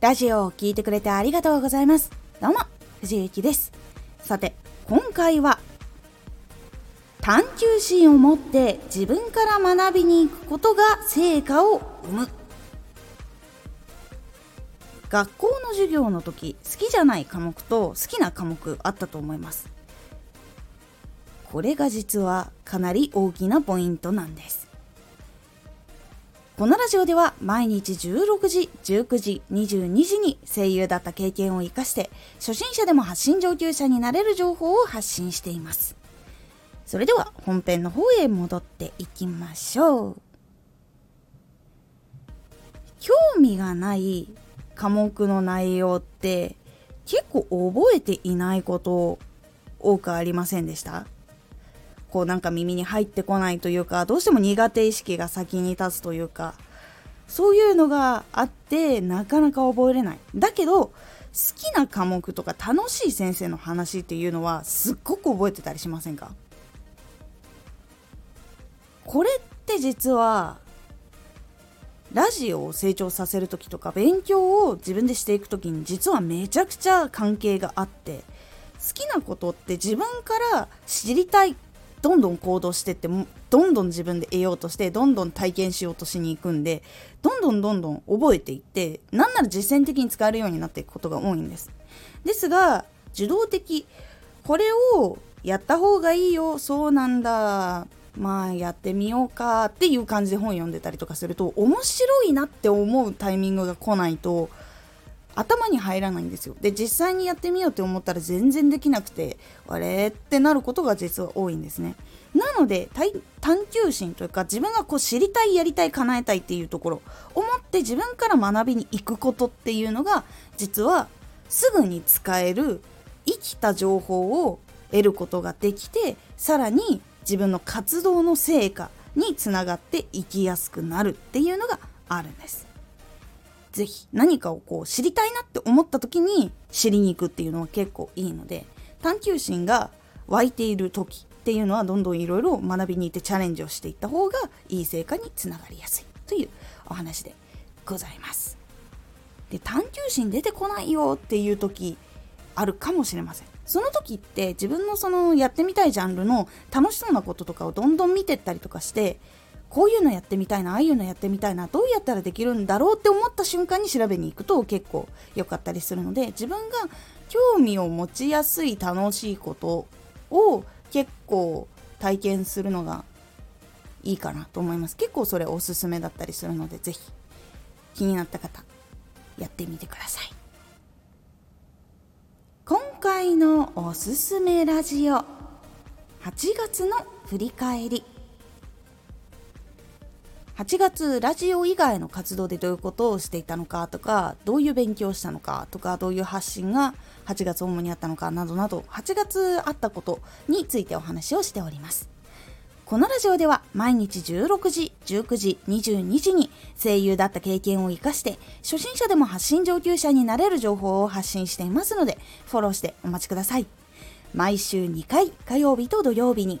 ラジオを聴いてくれてありがとうございます。どうも、藤幸です。さて、今回は、探求心を持って自分から学びに行くことが成果を生む。学校の授業の時、好きじゃない科目と好きな科目あったと思います。これが実はかなり大きなポイントなんです。このラジオでは毎日16時、19時、22時に声優だった経験を活かして初心者でも発信上級者になれる情報を発信しています。それでは本編の方へ戻っていきましょう。興味がない科目の内容って結構覚えていないこと多くありませんでした？こうなんか耳に入ってこないというかどうしても苦手意識が先に立つというかそういうのがあってなかなか覚えれない。だけど好きな科目とか楽しい先生の話っていうのはすっごく覚えてたりしませんか？これって実はラジオを成長させる時とか勉強を自分でしていく時に実はめちゃくちゃ関係があって好きなことって自分から知りたいどんどん行動してってどんどん自分で得ようとしてどんどん体験しようとしに行くんでどんどんどんどん覚えていってなんなら実践的に使えるようになっていくことが多いんです。ですが受動的これをやった方がいいよそうなんだまあやってみようかっていう感じで本読んでたりとかすると面白いなって思うタイミングが来ないと頭に入らないんですよ。で実際にやってみようって思ったら全然できなくてあれ？ってなることが実は多いんですね。なので探求心というか自分がこう知りたいやりたい叶えたいっていうところ思って自分から学びに行くことっていうのが実はすぐに使える生きた情報を得ることができてさらに自分の活動の成果につながっていきやすくなるっていうのがあるんです。是非何かをこう知りたいなって思った時に知りに行くっていうのは結構いいので探求心が湧いている時っていうのはどんどんいろいろ学びに行ってチャレンジをしていった方がいい成果につながりやすいというお話でございます。で探求心出てこないよっていう時あるかもしれません。その時って自分のそのやってみたいジャンルの楽しそうなこととかをどんどん見てったりとかしてこういうのやってみたいなああいうのやってみたいなどうやったらできるんだろうって思った瞬間に調べに行くと結構良かったりするので自分が興味を持ちやすい楽しいことを結構体験するのがいいかなと思います。結構それおすすめだったりするので是非気になった方やってみてください。今回のおすすめラジオ8月の振り返り。8月ラジオ以外の活動でどういうことをしていたのかとかどういう勉強をしたのかとかどういう発信が8月主にあったのかなどなど8月あったことについてお話をしております。このラジオでは毎日16時、19時、22時に声優だった経験を活かして初心者でも発信上級者になれる情報を発信していますのでフォローしてお待ちください。毎週2回火曜日と土曜日に